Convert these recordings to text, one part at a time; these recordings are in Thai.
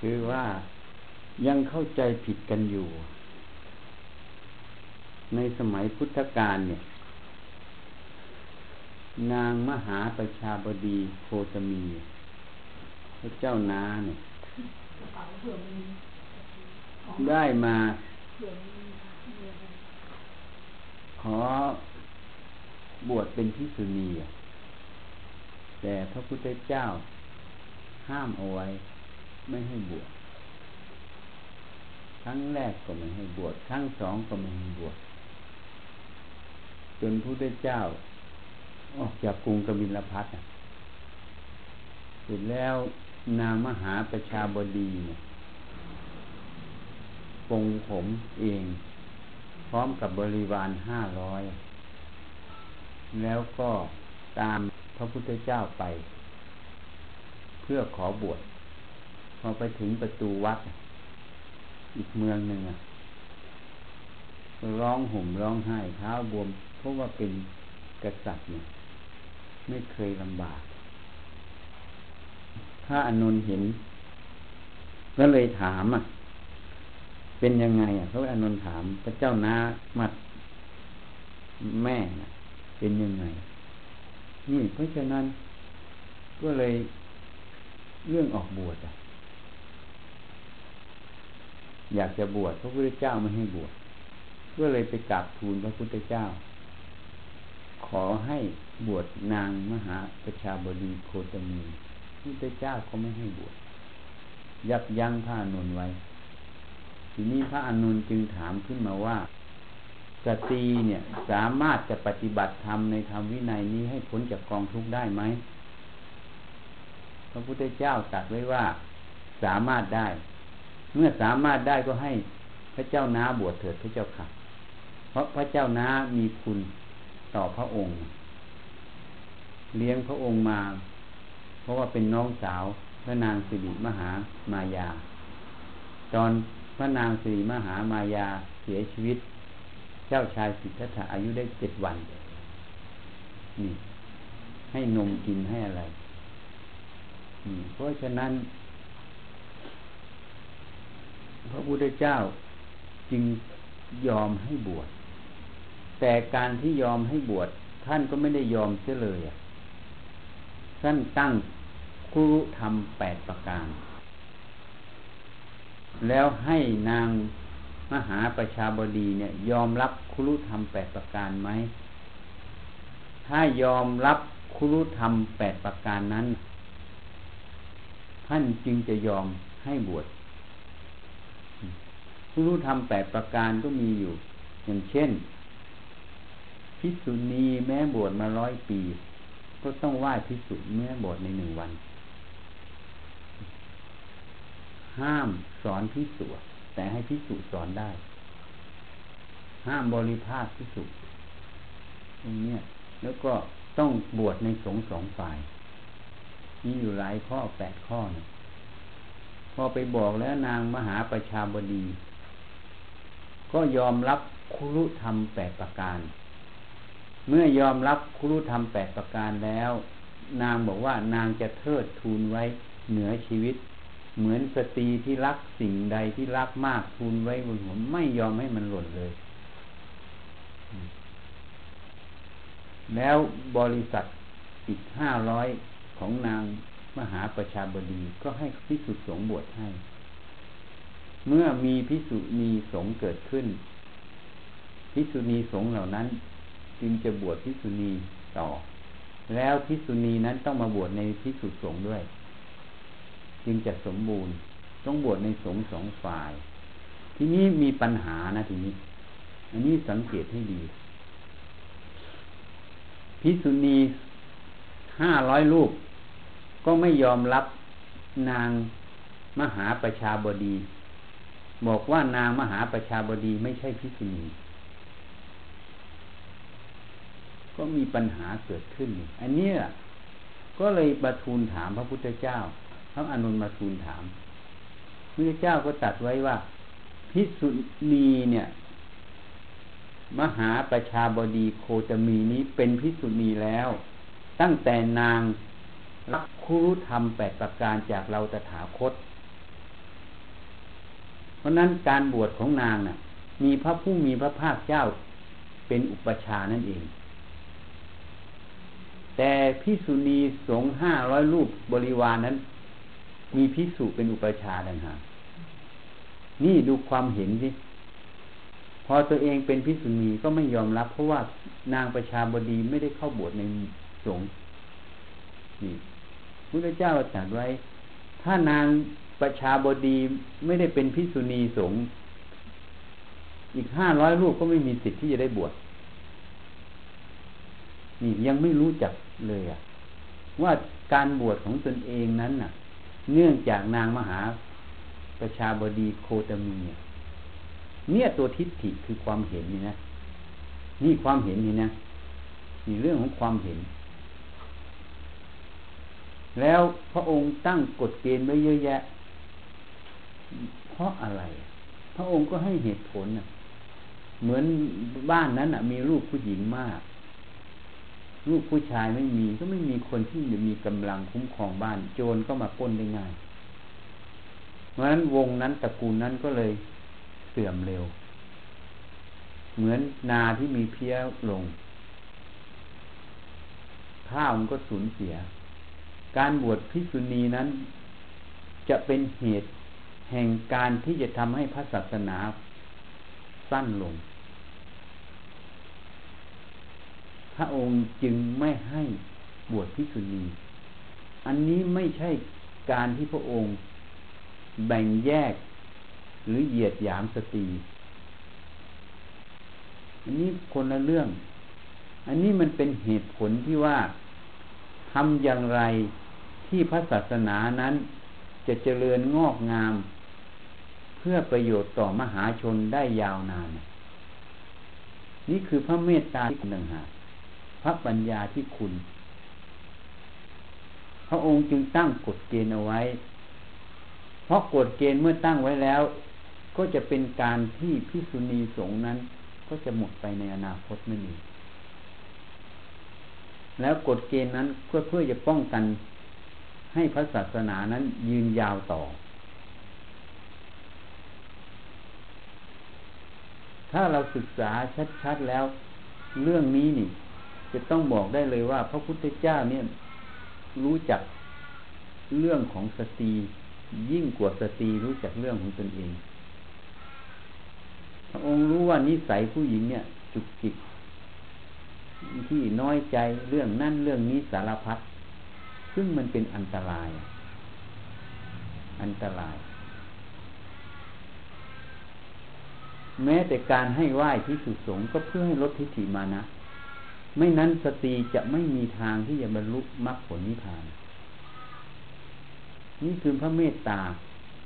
คือว่ายังเข้าใจผิดกันอยู่ ในสมัยพุทธกาลเนี่ย นางมหาประชาบดีโคตมีพระเจ้านาเนี่ยได้มาขอบวชเป็นพิสุณีแต่พระพุทธเจ้าห้ามเอาไว้ ไม่ให้บวชครั้งแรกก็ไม่ให้บวชครั้งสองก็ไม่ให้บวชจนพระพุทธเจ้าออกจากกรุงกบิลพัทเสร็จแล้วนางมหาประชาบดีเนี่ยปงผมเอง พร้อมกับบริวารห้าร้อยแล้วก็ตามพระพุทธเจ้าไป เพื่อขอบวช อไปถึงประตูวัด อีกเมืองหนึ่งร้องห่มร้องไห้เท้าบวม เพราะว่าเป็นกษัตริย์เนี่ย ไม่เคยลำบากพระอนุนเห็น ก็เลยถามอะ เป็นยังไงอะพระอนุนถาม พระเจ้านามัดแม่เป็นยังไง นี่เพราะฉะนั้นก็เลยเรื่องออกบวชอะ อยากจะบวชพระพุทธเจ้าไม่ให้บวชก็เลยไปกราบทูลพระพุทธเจ้า ขอให้บวชนางมหาประชาบดีโคตมีพุทธเจ้าเขาไม่ให้บวชยับยั้งพระอนุนไว้ ทีนี้พระอนุนจึงถามขึ้นมาว่าสตรีเนี่ยสามารถจะปฏิบัติธรรมในธรรมวินัยนี้ให้พ้นจากกองทุกข์ได้ไหมพระพุทธเจ้าตรัสไว้ว่าสามารถได้ เมื่อสามารถได้ก็ให้พระเจ้าน้าบวชเถิดพระเจ้าค่ะ เพราะพระเจ้าน้ามีคุณต่อพระองค์ เลี้ยงพระองค์มา เพราะว่าเป็นน้องสาวพระนางสิริมหามายา ตอนพระนางสิริมหามายาเสียชีวิต เจ้าชายสิทธัตถะอายุได้เจ็ดวันนี่ให้นมกินให้อะไรเพราะฉะนั้น พระพุทธเจ้าจึงยอมให้บวช แต่การที่ยอมให้บวชท่านก็ไม่ได้ยอมเสียเลยท่านตั้งคุรุธรรมแปดประการ แล้วให้นางมหาประชาบดีเนี่ย ยอมรับคุรุธรรมแปดประการไหม ถ้ายอมรับคุรุธรรมแปดประการนั้น ท่านจึงจะยอมให้บวช รุธรรมแปดประการก็มีอยู่ อย่างเช่นพิสุณีแม้บวชมาร้อยปี ก็ต้องไหว้พิสุเมื่บวชในหนึ่งวัน ห้ามสอนพิสูจแต่ให้พิสูจสอนได้ ห้ามบริภาคพิสูจตรงนี้แล้วก็ต้องบวชในสงสองฝ่ายมีอยู่หลายข้อแปดข้อนะพอไปบอกแล้วนางมหาประชาบดี ก็ยอมรับคุรุธรรมแปดประการ เมื่อยอมรับคุรุธรรมแปดประการแล้ว นางบอกว่านางจะเทิดทูนไว้เหนือชีวิต เหมือนสตรีที่รักสิ่งใดที่รักมากทูลไว้บนหัวไม่ยอมให้มันหล่นเลย แล้วบริษัทอีกห้าร้อยของนางมหาประชาบดีก็ให้พิสุสงบวชให้ เมื่อมีพิสุนีสงเกิดขึ้น พิสุนีสงเหล่านั้น จึงจะบวชพิสุนีต่อ แล้วพิสุนีนั้นต้องมาบวชในพิสุสงด้วย จึงจะสมบูรณ์ ต้องบวชในสงสองฝ่าย ทีนี้มีปัญหานะทีนี้ อันนี้สังเกตให้ดี พิสุณีห้าร้อยลูกก็ไม่ยอมรับนางมหาประชาบดี บอกว่านางมหาประชาบดีไม่ใช่พิสุณีก็มีปัญหาเกิดขึ้น อันนี้ก็เลยประทูลถามพระพุทธเจ้า พระอนุนมาทูลถามพระเจ้าก็ตัดไว้ว่า พิสุณีเนี่ย มหาประชาบดีโคจมีนี้เป็นพิสุณีแล้ว ตั้งแต่นางรับคุรุธรรมแปดประการจากเราตถาคต ราะนั้นการบวชของนางน่ะ มีพระผู้มีพระภาคเจ้าเป็นอุปชานั่นเอง แต่พิสุณีสงห้าร้อยรูปบริวารนนั้น มีพิสุเป็นอุปชาดังหานี่ดูความเห็นสิพอตัวเองเป็นพิสุณีก็ไม่ยอมรับ เพราะว่านางประชาบดีไม่ได้เข้าบวชในสงฆ์นี่พระเจ้าตรัสไว้ ถ้านาง ประชาบดีไม่ได้เป็นพิสุณีสงฆ์อีกห้าร้อยรูปก็ไม่มีสิทธิ์ที่จะได้บวชนี่ยังไม่รู้จักเลยอะว่าการบวชของตนเองนั้นน่ะ เนื่องจากนางมหาประชาบดีโคตมีเนี่ยตัวทิฏฐิคือความเห็นนี่นะนี่ความเห็นนี่นะนี่เรื่องของความเห็น แล้วพระองค์ตั้งกฎเกณฑ์ไว้เยอะแยะ เพราะอะไร พระองค์ก็ให้เหตุผลเหมือนบ้านนั้นมีลูกผู้หญิงมาก ลูกผู้ชายไม่มีก็ไม่มีคนที่จะมีกำลังคุ้มครองบ้าน โจรก็มาป้นได้ง่าย เพราะฉะนั้นวงนั้นตระกูลนั้นก็เลยเสื่อมเร็ว เหมือนนาที่มีเพี้ยลง ข้าวมันก็สูญเสีย การบวชพิษุณีนั้นจะเป็นเหตุ แห่งการที่จะทำให้พระศาสนาสั้นลง พระองค์จึงไม่ให้บวชพิษุณี อันนี้ไม่ใช่การที่พระองค์แบ่งแยกหรือเหยียดหยามสตรี อันนี้คนละเรื่อง อันนี้มันเป็นเหตุผลที่ว่าทำอย่างไรที่พระศาสนานั้นจะเจริญงอกงาม พื่อประโยชน์ต่อมหาชนได้ยาวนาน นี่คือพระเมตตาที่คุณหนึ่งหาพระปัญญาที่คุณ พระองค์จึงตั้งกฎเกณฑ์เอาไว้ เพราะกฎเกณฑ์เมื่อตั้งไว้แล้ว ก็จะเป็นการที่พิสุณีสงฆ์นั้น ก็จะหมดไปในอนาคตไม่มีแล้วกฎเกณฑ์นั้นเพื่อเพื่อจะป้องกันให้พระศาสนานั้นยืนยาวต่อ ถ้าเราศึกษาชัดๆแล้ว เรื่องนี้นี่ จะต้องบอกได้เลยว่า พระพุทธเจ้าเนี่ยรู้จักเรื่องของสตรียิ่งกว่าสตรีรู้จักเรื่องของตนเอง พระองค์รู้ว่านิสัยผู้หญิงเนี่ย จุกจิกที่น้อยใจเรื่องนั่นเรื่องนี้สารพัดซึ่งมันเป็นอันตราย อันตราย แม้แต่การให้ไหว้ที่สุสงก็เพื่อให้ลดทิฏฐิมานะ ไม่นั้นสตรีจะไม่มีทางที่จะบรรลุมรรคผลนิพพาน นี่คือพระเมตตา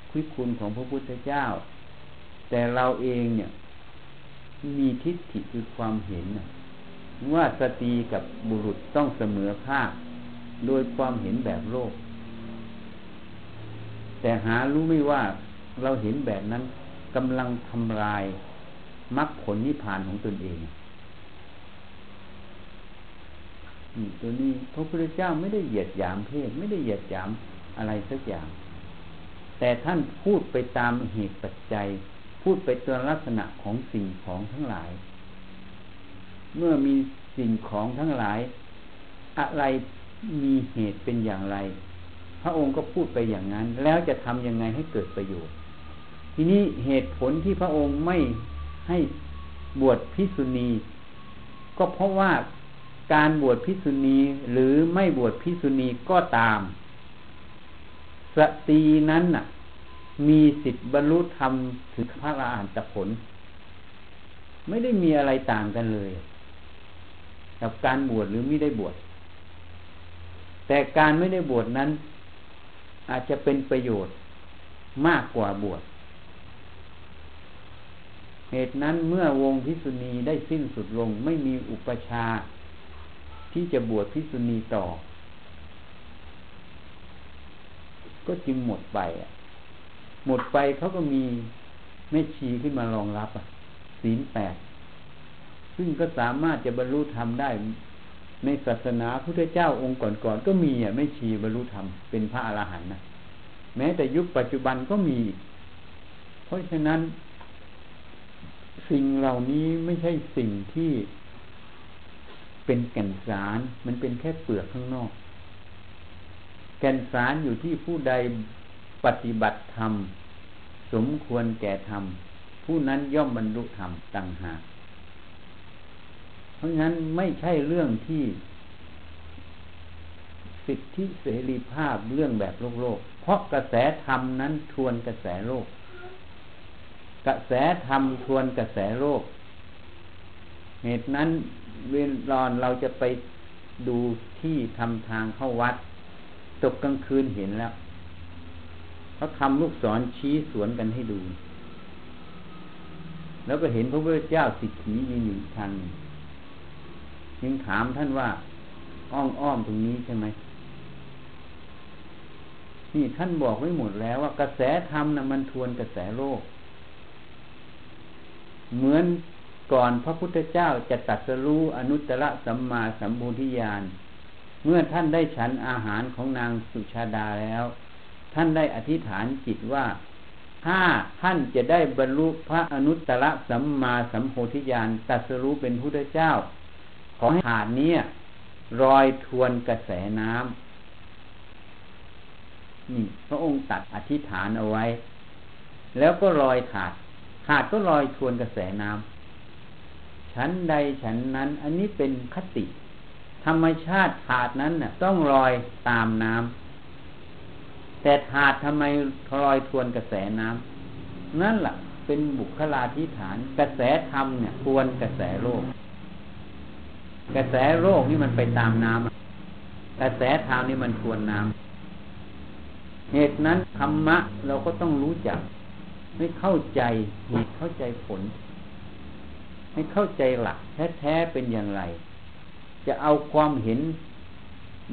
คุยคุณของพระพุทธเจ้า แต่เราเองเนี่ย มีทิฏฐิคือความเห็นว่าสตรีกับบุรุษต้องเสมอภาคโดยความเห็นแบบโลก แต่หารู้ไม่ว่าเราเห็นแบบนั้น กำลังทำลายมรรคผลนิพพานของตนเองตัวนี้พระพุทธเจ้าไม่ได้เหยียดหยามเพศไม่ได้เหยียดหยามอะไรสักอย่าง แต่ท่านพูดไปตามเหตุปัจจัย พูดไปตัวลักษณะของสิ่งของทั้งหลาย เมื่อมีสิ่งของทั้งหลาย อะไรมีเหตุเป็นอย่างไร พระองค์ก็พูดไปอย่างนั้น แล้วจะทำยังไงให้เกิดประโยชน์ ทีนี้เหตุผลที่พระองค์ไม่ให้บวชพิสุณี ก็เพราะว่าการบวชพิสุณีหรือไม่บวชพิสุณีก็ตามสตรีนั้นน่ะ มีสิทธิบรรลุธรรมถึงพระอรหันตผล ไม่ได้มีอะไรต่างกันเลย กับการบวชหรือไม่ได้บวชแต่การไม่ได้บวชนั้น อาจจะเป็นประโยชน์มากกว่าบวช เหตุนั้นเมื่อวงพิสุณีได้สิ้นสุดลงไม่มีอุปชา ที่จะบวชพิสุณีต่อ ก็จึงหมดไปหมดไปเขาก็มีแม่ชีขึ้นมารองรับศีลแปดซึ่งก็สามารถจะบรรลุธรรมได้ ในศาสนาพุทธเจ้าองค์ก่อนๆก็มีอะแม่ชีบรรลุธรรมเป็นพระอรหันต์นะแม้แต่ยุคปัจจุบันก็มี เพราะฉะนั้น สิ่งเหล่านี้ไม่ใช่สิ่งที่เป็นแก่นสาร มันเป็นแค่เปลือกข้างนอก แก่นสารอยู่ที่ผู้ใดปฏิบัติธรรม สมควรแก่ธรรม ผู้นั้นย่อมบรรลุธรรมต่างหาก เพราะงั้นไม่ใช่เรื่องที่สิทธิเสรีภาพเรื่องแบบโลกโลก เพราะกระแสธรรมนั้นทวนกระแสโลก กระแสธรรมทวนกระแสโลกเหตุนั้นเวลาเราจะไปดูที่ทำทางเข้าวัด ตกกลางคืนเห็นแล้วเขาทำลูกศรชี้สวนกันให้ดู แล้วก็เห็นพระพุทธเจ้าสิกขียืนอยู่ทางยังถามท่านว่า อ้อมอ้อมตรงนี้ใช่ไหมนี่ท่านบอกไว้หมดแล้วว่ากระแสธรรมนะมันทวนกระแสโลก เหมือนก่อนพระพุทธเจ้าจะตัดสรู้อนุตตรสัมมาสัมบูธิญาณเมื่อท่านได้ฉันอาหารของนางสุชาดาแล้ว ท่านได้อธิษฐานจิตว่าถ้าท่านจะได้บรรลุพระอนุตตรสัมมาสัมโพธิญาณตัดสรู้เป็นพุทธเจ้า ขอให้หาดนี้รอยทวนกระแสน้ำนี่พระองค์ตัดอธิษฐานเอาไว้ แล้วก็ลอยขาดาดก็ลอยทวนกระแสน้ำชั้นใดฉันนั้น อันนี้เป็นคติ ธรรมชาติขาดนั้นน่ะ ต้องลอยตามน้ำแต่ถาดทำไมลอยทวนกระแสน้ำนั่นแหละเป็นบุคลาธิฐาน กระแสธรรมเนี่ยทวนกระแสโลก กระแสโลกนี่มันไปตามน้ำกระแสธรรมนี่มันทวนน้ำเหตุนั้นธรรมะเราก็ต้องรู้จัก ให้เข้าใจเหตุเข้าใจผล ให้เข้าใจหลัก แท้ๆเป็นอย่างไร จะเอาความเห็น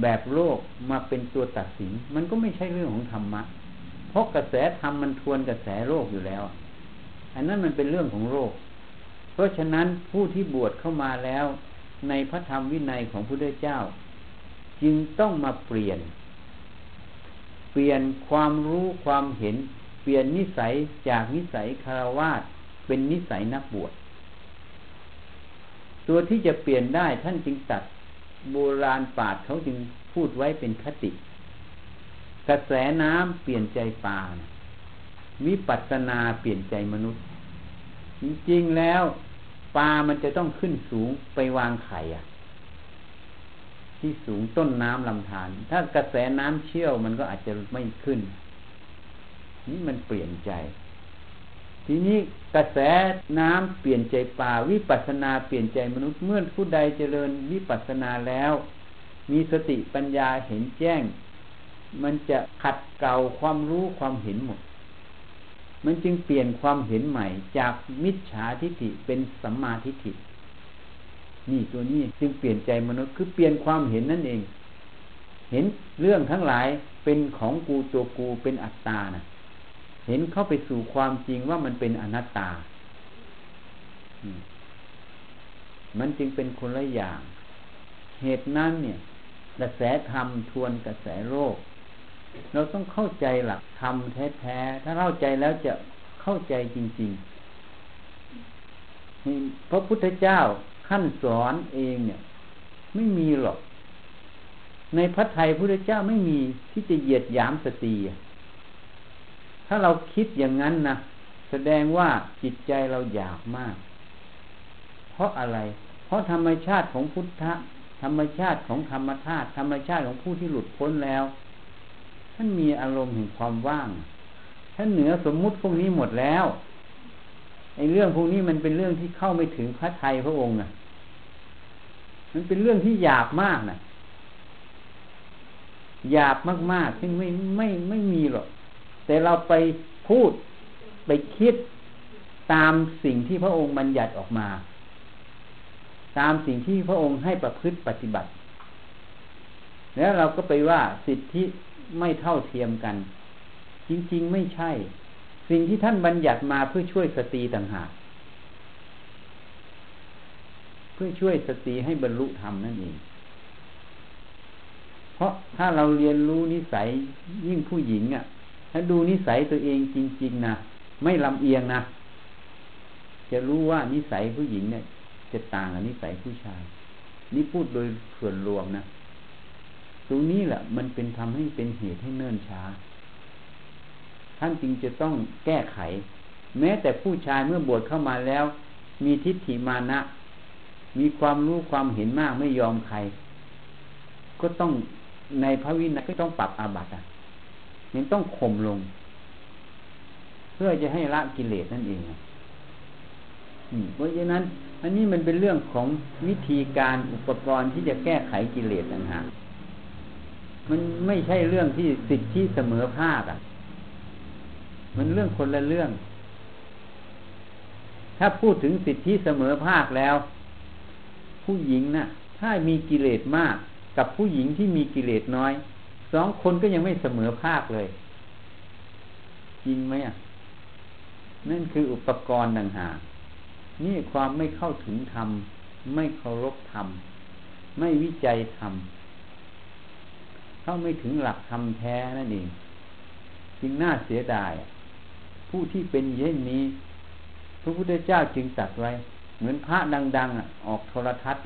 แบบโลกมาเป็นตัวตัดสิน มันก็ไม่ใช่เรื่องของธรรมะ เพราะกระแสธรรมมันทวนกระแสโลกอยู่แล้ว อันนั้นมันเป็นเรื่องของโลก เพราะฉะนั้นผู้ที่บวชเข้ามาแล้ว ในพระธรรมวินัยของพระพุทธเจ้า จึงต้องมาเปลี่ยน เปลี่ยนความรู้ความเห็น ปลี่ยนนิสัยจากนิสัยคารวาสเป็นนิสัยนักบวช ตัวที่จะเปลี่ยนได้ท่านจึงตัดโบราณปาดเขาจึงพูดไว้เป็นคติ กระแสน้ำเปลี่ยนใจปลาวิปัสนาเปลี่ยนใจมนุษย์ จริงๆแล้วปลามันจะต้องขึ้นสูงไปวางไข่อะที่สูงต้นน้ำลำธารถ้ากระแสน้ำเชี่ยวมันก็อาจจะไม่ขึ้น นี่มันเปลี่ยนใจ ทีนี้กระแสน้ำเปลี่ยนใจป่าวิปัสนาเปลี่ยนใจมนุษย์เมื่อผู้ใดเจริญวิปัสนาแล้ว มีสติปัญญาเห็นแจ้ง มันจะขัดเกลาความรู้ความเห็นหมด มันจึงเปลี่ยนความเห็นใหม่ จากมิจฉาทิฏฐิเป็นสัมมาทิฏฐินี่ตัวนี้จึงเปลี่ยนใจมนุษย์คือเปลี่ยนความเห็นนั่นเอง เห็นเรื่องทั้งหลายเป็นของกูตัวกูเป็นอัตตานะ เห็นเข้าไปสู่ความจริงว่ามันเป็นอนัตตา มันจึงเป็นคนละอย่าง เหตุนั้นเนี่ยกระแสธรรมทวนกระแสโลก เราต้องเข้าใจหลักธรรมแท้ๆ ถ้าเข้าใจแล้วจะเข้าใจจริงๆพระพุทธเจ้าขั้นสอนเองเนี่ย ไม่มีหรอก ในพระไทยพระเจ้าไม่มีที่จะเหยียดหยามสตรี ถ้าเราคิดอย่างนั้นนะแสดงว่าจิตใจเราหยาบมาก เพราะอะไร เพราะธรรมชาติของพุทธะธรรมชาติของธรรมธาตุธรรมชาติของผู้ที่หลุดพ้นแล้วท่านมีอารมณ์แห่งความว่างท่านเหนือสมมุติพวกนี้หมดแล้วไอ้เรื่องพวกนี้มันเป็นเรื่องที่เข้าไม่ถึงพระไทยพระองค์นะมันเป็นเรื่องที่หยาบมากนะหยาบมากๆซึ่งไม่ไม่ไม่มีหรอก แต่เราไปพูดไปคิดตามสิ่งที่พระองค์บัญญัติออกมา ตามสิ่งที่พระองค์ให้ประพฤติปฏิบัติ แล้วเราก็ไปว่าสิทธิไม่เท่าเทียมกัน จริง ๆ ไม่ใช่ สิ่งที่ท่านบัญญัติมาเพื่อช่วยสตรีต่างหากเพื่อช่วยสติให้บรรลุธรรมนั่นเองเพราะถ้าเราเรียนรู้นิสัยยิ่งผู้หญิงอะ่ะ ถ้าดูนิสัยตัวเองจริง ๆนะไม่ลำเอียงนะจะรู้ว่านิสัยผู้หญิงเนี่ย จะต่างกับนิสัยผู้ชาย นี่พูดโดยส่วนรวมนะตรงนี้แหละมันเป็นทำให้เป็นเหตุให้เนิ่นช้า ท่านจึงจะต้องแก้ไข แม้แต่ผู้ชายเมื่อบวชเข้ามาแล้ว มีทิฏฐิมานะ มีความรู้ความเห็นมากไม่ยอมใคร ก็ต้องในพระวินัยก็ต้องปรับอาบัติอะ ยังต้องข่มลง เพื่อจะให้ละกิเลสนั่นเองเพราะฉะนั้น อันนี้มันเป็นเรื่องของวิธีการอุปกรณ์ที่จะแก้ไขกิเลสต่างหากมันไม่ใช่เรื่องที่สิทธิเสมอภาคอะ มันเรื่องคนละเรื่อง ถ้าพูดถึงสิทธิเสมอภาคแล้ว ผู้หญิงนะ่ะ ถ้ามีกิเลสมากกับผู้หญิงที่มีกิเลสน้อย สองคนก็ยังไม่เสมอภาคเลย จริงไหมอะ นั่นคืออุปกรณ์ต่างหากนี่ความไม่เข้าถึงธรรม ไม่เคารพธรรม ไม่วิจัยธรรม เข้าไม่ถึงหลักธรรมแท้นั่นเองจึงน่าเสียดาย ผู้ที่เป็นเย่นนี้ พระพุทธเจ้าจึงตัดไว้ เหมือนพระดัง ๆ ออกโทรทัศน์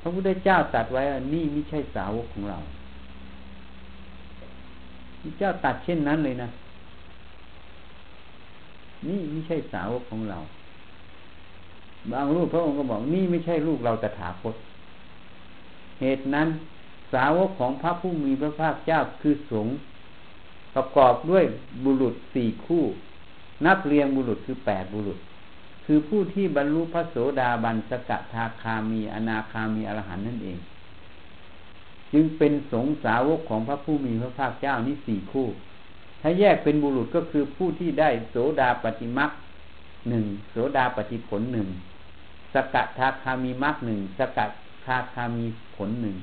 พระพุทธเจ้าตัดไว้นี่ไม่ใช่สาวกของเรา พระเจ้าตัดเช่นนั้นเลยนะ นี่ไม่ใช่สาวกของเรา บางรูปพระองค์ก็บอกนี่ไม่ใช่ลูกเราตถาคต เหตุนั้นสาวกของพระผู้มีพระภาคเจ้าคือสงฆ์ประกอบด้วยบุรุษสี่คู่ นับเรียงบุรุษคือแปดบุรุษ คือผู้ที่บรรลุพระโสดาบันสกทาคามี อนาคามีอรหันนั่นเอง จึงเป็นสงสาวกของพระผู้มีพระภาคเจ้านี่สี่คู่ ถ้าแยกเป็นบุรุษก็คือผู้ที่ได้โสดาปฏิมักหนึ่งโสดาปฏิผลหนึ่งสกทาคามีมักหนึ่งสกทาคามีผลหนึ่ง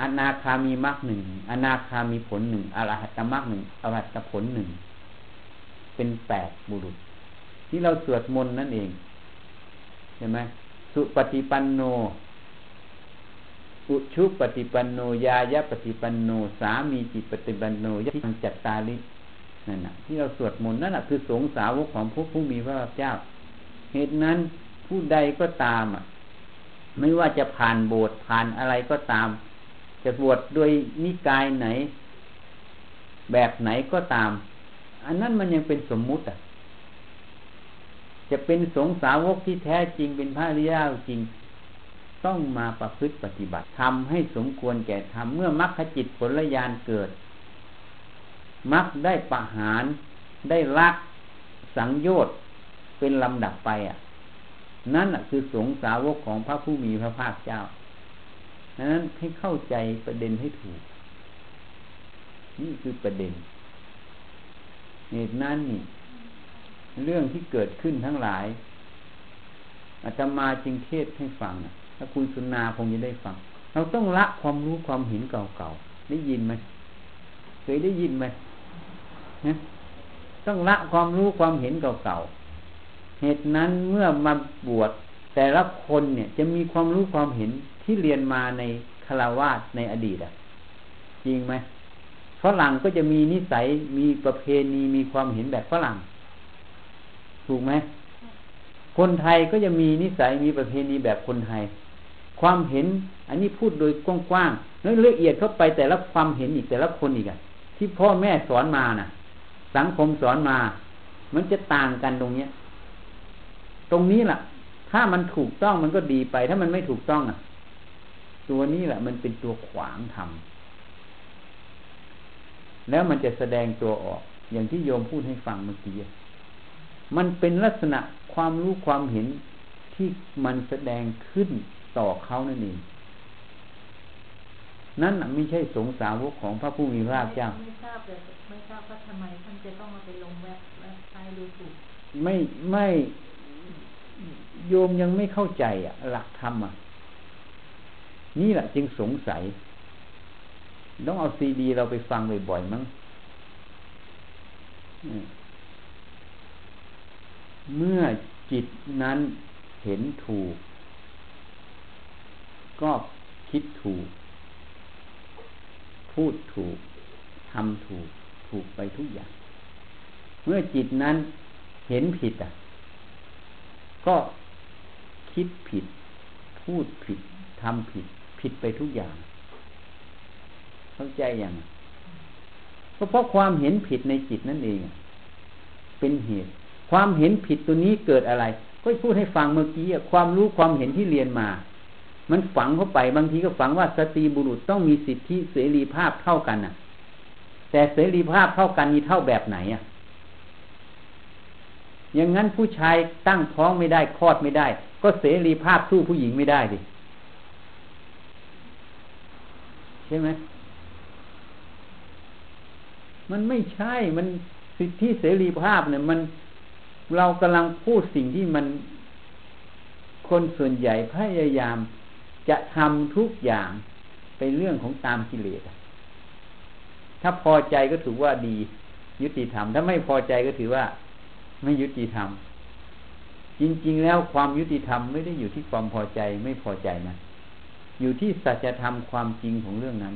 อนาคามีมักหนึ่งอนาคามีผลหนึ่งอรหัตมักหนึ่งอรหัตผลหนึ่ง เป็นแปดบุรุษ ที่เราสวดมนต์นั่นเองใช่ไหมสุปฏิปันโน อุชุปฏิปันโนยายะปฏิปันโนสามีจิตปฏิปันโนยะทังจัตตาลินั่นนะที่เราสวดมนต์นั่นแหะคือสงสาวกของผู้ผู้มีพระเจ้า เหตุนั้นผู้ใดก็ตามอะ ไม่ว่าจะผ่านโบสถ์ผ่านอะไรก็ตาม จะบวชโดยนิกายไหน แบบไหนก็ตาม อันนั้นมันยังเป็นสมมุติอะ จะเป็นสงสาวกที่แท้จริงเป็นพระริยาจริง ต้องมาประพฤติปฏิบัติทำให้สมควรแก่ทำเมื่อมรรคจิตผลญาณเกิดมรรคได้ประหารได้ลักสังโยชน์เป็นลำดับไปอะ นั่นคือสงสาวกของพระผู้มีพระภาคเจ้าดังนั้นให้เข้าใจประเด็นให้ถูก นี่คือประเด็นเหตุนั้นนี่เรื่องที่เกิดขึ้นทั้งหลายอาตมาจึงเทศให้ฟังนะ ถ้าคุณสุนาคงจะได้ฟัง เราต้องละความรู้ความเห็นเก่าๆได้ยินไหมเคยได้ยินไหมนะต้องละความรู้ความเห็นเก่าๆเหตุนั้นเมื่อมาบวชแต่ละคนเนี่ยจะมีความรู้ความเห็นที่เรียนมาในคารวาสในอดีตอะจริงไหมฝรั่งก็จะมีนิสัยมีประเพณีมีความเห็นแบบฝรั่ง ถูกไหมคนไทยก็จะมีนิสัยมีประเพณีแบบคนไทย ความเห็น อันนี้พูดโดยกว้างๆแล้วละเอียดเข้าไปแต่ละความเห็นอีกแต่ละคนอีกอะที่พ่อแม่สอนมานะ่ะ สังคมสอนมา มันจะต่างกันตรงเนี้ย ตรงนี้แหละถ้ามันถูกต้องมันก็ดีไป ถ้ามันไม่ถูกต้องอะ ตัวนี้แหละ มันเป็นตัวขวางทำแล้วมันจะแสดงตัวออก อย่างที่โยมพูดให้ฟังเมื่อกี้มันเป็นลักษณะความรู้ความเห็นที่มันแสดงขึ้น ต่อเขานั่นเองนั่นไม่ใช่สงสาวกของพระผู้มีพระเจ้าไม่ทราบเลยไม่ทราบว่าทำไมท่านจะต้องมาไปลงเว็บเว็บไซต์ดูถูกไม่ไม่โยมยังไม่เข้าใจอะ หลักธรรมอะ นี่แหละจึงสงสัย ต้องเอาซีดีเราไปฟังบ่อยๆมั้งเมื่อจิตนั้นเห็นถูก ก็คิดถูก พูดถูกทำถูก ถูกไปทุกอย่าง เมื่อจิตนั้นเห็นผิดอะ ก็คิดผิด พูดผิดทำผิด ผิดไปทุกอย่าง เข้าใจอย่างก็เพราะความเห็นผิดในจิตนั่นเอง เป็นเหตุ ความเห็นผิดตัวนี้เกิดอะไร ก็พูดให้ฟังเมื่อกี้ความรู้ความเห็นที่เรียนมา มันฝังเข้าไปบางทีก็ฝังว่าสตรีบุรุษต้องมีสิทธิเสรีภาพเท่ากันน่ะ แต่เสรีภาพเท่ากันนี่เท่าแบบไหนอะอย่างนั้นผู้ชายตั้งท้องไม่ได้คลอดไม่ได้ ก็เสรีภาพสู้ผู้หญิงไม่ได้ดิใช่ไหมมันไม่ใช่มันสิทธิเสรีภาพเนี่ยมันเรากำลังพูดสิ่งที่มันคนส่วนใหญ่พยายาม จะทำทุกอย่างเป็นเรื่องของตามกิเลสถ้าพอใจก็ถือว่าดียุติธรรม ถ้าไม่พอใจก็ถือว่าไม่ยุติธรรม จริง ๆ แล้วความยุติธรรมไม่ได้อยู่ที่ความพอใจไม่พอใจนะอยู่ที่สัจธรรมความจริงของเรื่องนั้น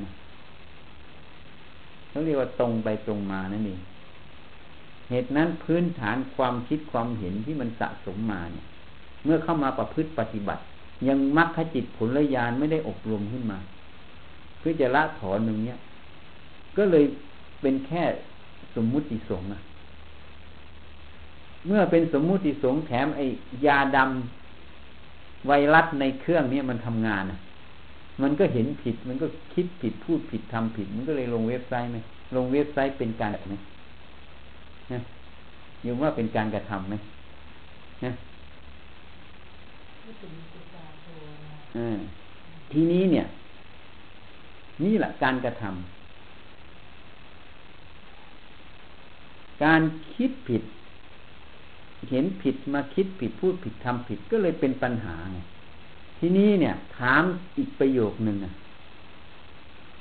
เขาเรียกว่าตรงไปตรงมานั่นเองเหตุนั้นพื้นฐานความคิดความเห็นที่มันสะสมมาเนี่ย เมื่อเข้ามาประพฤติปฏิบัติ ยังมรรคจิตผลญาณไม่ได้อบรมขึ้นมา เพื่อจะละถอนหนึ่งเนี้ยก็เลยเป็นแค่สมมุติสงฆ์เมื่อเป็นสมมุติสงฆ์แถมไอ้ยาดำไวรัสในเครื่องนี้มันทำงานมันก็เห็นผิด มันก็คิดผิดพูดผิดทำผิด มันก็เลยลงเว็บไซต์ไหมลงเว็บไซต์เป็นการแบบไหมนะยมว่าเป็นการกระทำไหมนะ ทีนี้เนี่ย นี่แหละการกระทำการคิดผิด เห็นผิดมาคิดผิดพูดผิดทำผิดก็เลยเป็นปัญหาไงทีนี้เนี่ย ถามอีกประโยคหนึ่งอะ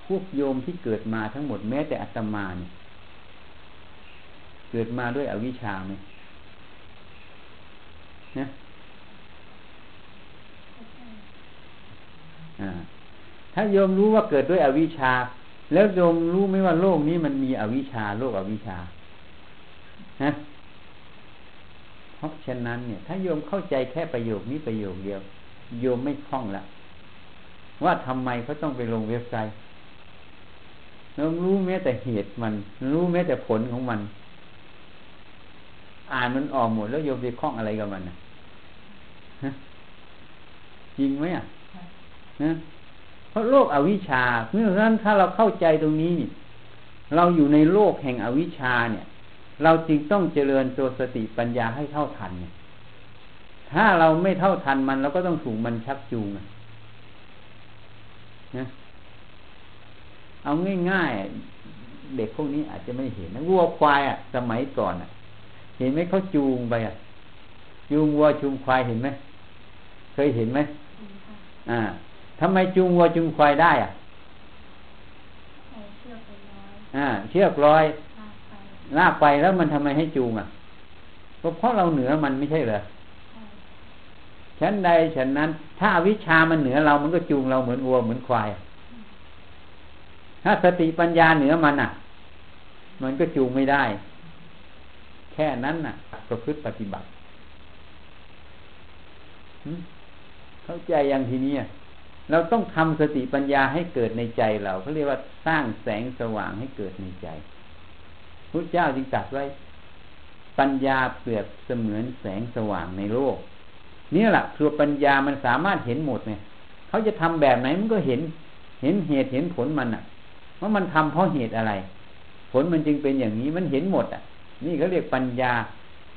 พวกโยมที่เกิดมาทั้งหมดแม้แต่อัตมาเนี่ยเกิดมาด้วยอวิชชาไหมนะ ถ้าโยมรู้ว่าเกิดด้วยอวิชชา แล้วโยมรู้ไหมว่าโลกนี้มันมีอวิชชา โลกอวิชชานะเพราะฉะนั้นเนี่ย ถ้าโยมเข้าใจแค่ประโยคนี้ประโยคเดียว โยมไม่คล่องละว่าทำไมเขาต้องไปลงเว็บไซต์เรารู้แม้แต่เหตุมัน รู้แม้แต่ผลของมัน อ่านมันออกหมดแล้วโยมไปคล้องอะไรกับมันนะจริงไหมอะนะเพ ราะโลกอวิชชา เพราะฉะนั้นถ้าเราเข้าใจตรงนี้นี่เราอยู่ในโลกแห่งอวิชชาเนี่ย เราจึงต้องเจริญตัวสติปัญญาให้เท่าทัน ถ้าเราไม่เท่าทันมันเราก็ต้องถูกมันชักจูงนะเอาง่ายๆ เด็กพวกนี้อาจจะไม่เห็นนะวัวควายอะ สมัยก่อนอะ เห็นไหมเขาจูงไปอะจูงวัวจูงควายเห็นไหมเคยเห็นไหมอ่า ทำไมจูงวัวจูงควายได้อะอ่า เชือกร้อยลากไปแล้วมันทำไมให้จูงอะก็เพราะเราเหนือมันไม่ใช่เหรอฉันใดฉันนั้น ถ้าวิชามันเหนือเรามันก็จูงเราเหมือนวัวเหมือนควาย ถ้าสติปัญญาเหนือมันอะ มันก็จูงไม่ได้ แค่นั้นน่ะประพฤติปฏิบัติเข้าใจอย่างทีนี้ เราต้องทำสติปัญญาให้เกิดในใจเราเขาเรียกว่าสร้างแสงสว่างให้เกิดในใจพุทธเจ้าจึงตรัสไว้ ปัญญาเปรียบเสมือนแสงสว่างในโลกนี่แหละตัวปัญญามันสามารถเห็นหมดเนี่ยเขาจะทำแบบไหนมันก็เห็น เห็นเหตุเห็นผลมันอะว่ามันทำเพราะเหตุอะไร ผลมันจึงเป็นอย่างนี้มันเห็นหมด อะ นี่เขาเรียกปัญญา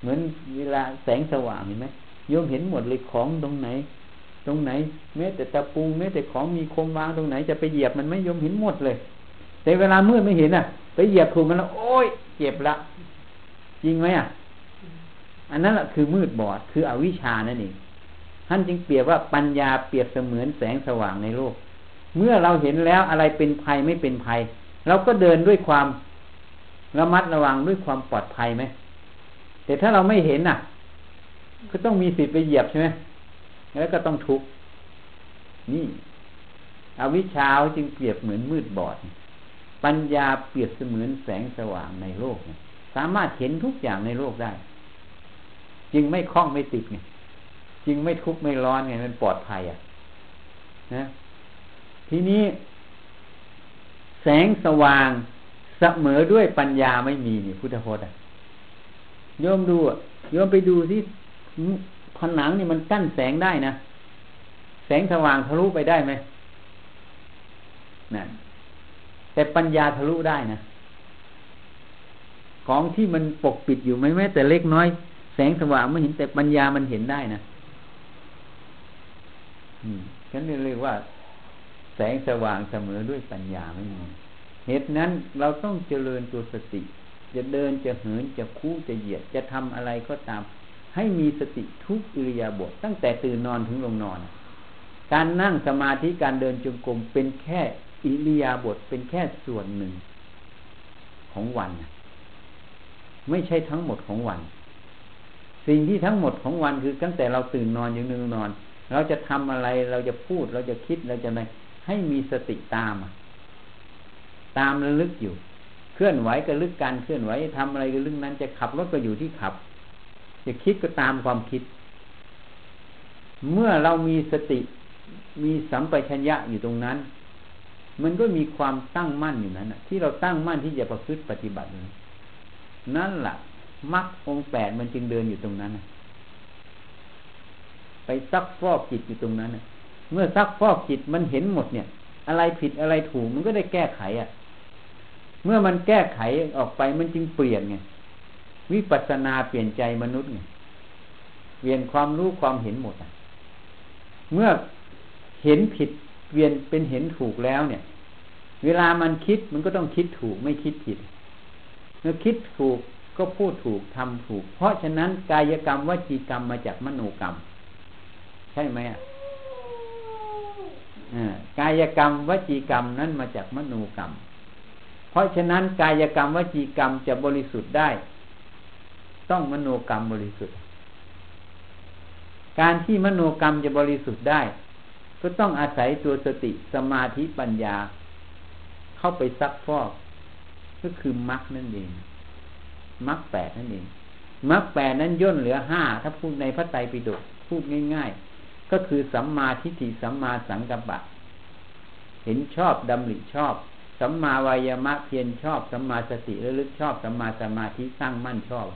เหมือนเวลาแสงสว่างเห็นไหมโยมเห็นหมดเลยของตรงไหน ตรงไหนแม้แต่ตะปูแม้แต่ของมีคมวางตรงไหนจะไปเหยียบมันไม่โยมเห็นหมดเลย แต่เวลามืดไม่เห็นอะ ไปเหยียบถูกมันแล้วโอ้ยเจ็บละจริงไหมอะ อันนั้นแหละคือมืดบอดคืออวิชานั่นเองท่านจึงเปรียบว่าปัญญาเปรียบเสมือนแสงสว่างในโลก เมื่อเราเห็นแล้วอะไรเป็นภัยไม่เป็นภัย เราก็เดินด้วยความระมัดระวังด้วยความปลอดภัยไหมแต่ถ้าเราไม่เห็นอะ ก็ต้องมีสิทธิ์ไปเหยียบใช่ไหม แล้วก็ต้องทุกข์นี่อวิชชาจึงเปรียบเหมือนมืดบอด ปัญญาเปรียบเสมือนแสงสว่างในโลก สามารถเห็นทุกอย่างในโลกได้ จึงไม่คล้องไม่ติดไงจึงไม่ทุกข์ไม่ร้อนไงมันปลอดภัยอะ นะ ทีนี้ แสงสว่างเสมอด้วยปัญญาไม่มีนี่พุทธพจน์อะโยมดูอะโยมไปดูที่ ผนังนี่มันกั้นแสงได้นะ แสงสว่างทะลุไปได้ไหมนั่นแต่ปัญญาทะลุได้นะ ของที่มันปกปิดอยู่ไม่แม้แต่เล็กน้อย แสงสว่างไม่เห็นแต่ปัญญามันเห็นได้นะฉันเรียกว่า แสงสว่างเสมอด้วยปัญญาไม่มีเหตุนั้นเราต้องเจริญตัวสติ จะเดินจะเหินจะคู่จะเหยียดจะทำอะไรก็ตาม ให้มีสติทุกอิริยาบถตั้งแต่ตื่นนอนถึงลงนอน การนั่งสมาธิการเดินจงกรมเป็นแค่อิริยาบถเป็นแค่ส่วนหนึ่งของวัน ไม่ใช่ทั้งหมดของวัน สิ่งที่ทั้งหมดของวันคือตั้งแต่เราตื่นนอนยังนึงนอน เราจะทำอะไรเราจะพูดเราจะคิดเราจะอะไรให้มีสติตามตามระลึกอยู่ เคลื่อนไหวก็ลึกการเคลื่อนไหวทำอะไรก็ลึกนั้นจะขับรถก็อยู่ที่ขับ จะคิดก็ตามความคิด เมื่อเรามีสติมีสัมปชัญญะอยู่ตรงนั้น มันก็มีความตั้งมั่นอยู่นั้นที่เราตั้งมั่นที่จะประพฤติปฏิบัตินั่นแหละมรรคองแปดมันจึงเดินอยู่ตรงนั้นไปซักฟอกจิตอยู่ตรงนั้นเมื่อซักฟอกจิตมันเห็นหมดเนี่ย อะไรผิดอะไรถูกมันก็ได้แก้ไขอะ เมื่อมันแก้ไขออกไปมันจึงเปลี่ยนไง วิปัสนาเปลี่ยนใจมนุษย์ไงเปลี่ยนความรู้ความเห็นหมดอะเมื่อเห็นผิดเปลี่ยนเป็นเห็นถูกแล้วเนี่ย เวลามันคิดมันก็ต้องคิดถูกไม่คิดผิด เมื่อคิดถูกก็พูดถูกทำถูก เพราะฉะนั้นกายกรรมวจีกรรมมาจากมโนกรรม ใช่ไหมอะกายกรรมวจีกรรมนั้นมาจากมโนกรรม เพราะฉะนั้นกายกรรมวจีกรรมจะบริสุทธิ์ได้ ต้องมโนกรรมบริสุทธิ์ การที่มโนกรรมจะบริสุทธิ์ได้ ก็ต้องอาศัยตัวสติสมาธิปัญญา เข้าไปซักฟอก ก็คือมรรคนั่นเองมรรคแปดนั่นเองมรรคแปดนั้นย่นเหลือห้าถ้าพูดในพระไตรปิฎกพูดง่าย ๆ ก็คือสัมมาทิฏฐิสัมมาสังกัปปะ เห็นชอบดำริชอบ สัมมาวายามะเพียรชอบ สัมมาสติระลึกชอบ สัมมาสมาธิสร้างมั่นชอบ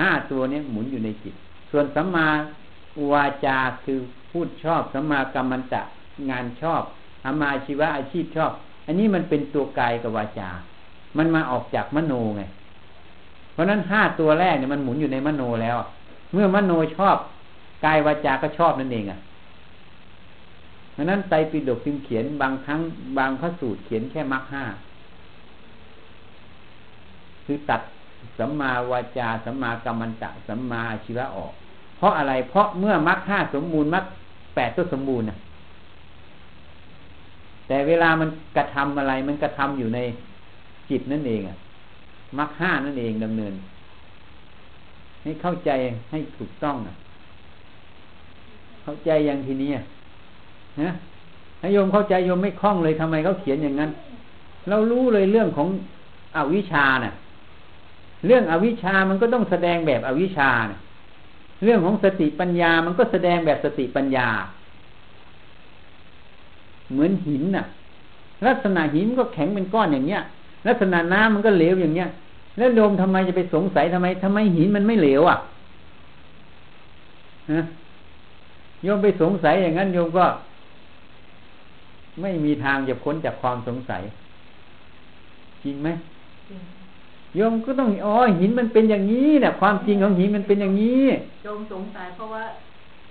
ห้าตัวนี้หมุนอยู่ในจิต ส่วนสัมมาวาจาคือพูดชอบสัมมากรรมันตะงานชอบอามาชีวะอาชีพชอบ อันนี้มันเป็นตัวกายกับวาจา มันมาออกจากมโนไง เพราะนั้นห้าตัวแรกเนี่ยมันหมุนอยู่ในมโนแล้ว เมื่อมโนชอบกายวาจาก็ชอบนั่นเองอะเพราะนั้นไตรปิฎกพิมเขียนบางครั้งบางพระสูตรเขียนแค่มรรคห้าคือตัด สัมมาวาจาสัมมากัมมันตะสัมมาชีวะออก เพราะอะไร เพราะเมื่อมรรคห้าสมบูรณ์มรรคแปดก็สมบูรณ์นะแต่เวลามันกระทำอะไร มันกระทำอยู่ในจิตนั่นเองอะมรรคห้านั่นเองดำเนิน ให้เข้าใจให้ถูกต้องอะเข้าใจอย่างทีนี้นะให้โยมเข้าใจโยมไม่คล่องเลยทำไมเขาเขียนอย่างนั้น เรารู้เลยเรื่องของอวิชาน่ะ เรื่องอวิชามันก็ต้องแสดงแบบอวิชานะเรื่องของสติปัญญามันก็แสดงแบบสติปัญญา เหมือนหินน่ะ ลักษณะหินก็แข็งเป็นก้อนอย่างเงี้ย ลักษณะน้ำมันก็เหลวอย่างเงี้ย แล้วโยมทำไมจะไปสงสัยทำไมทำไมหินมันไม่เหลวอะฮะโยมไปสงสัยอย่างนั้นโยมก็ ไม่มีทางจะพ้นจากความสงสัย จริงไหม โยมก็ต้องอ๋อหินมันเป็นอย่างนี้เนี่ยความจริงของหินมันเป็นอย่างนี้โยมสงสัยเพราะว่า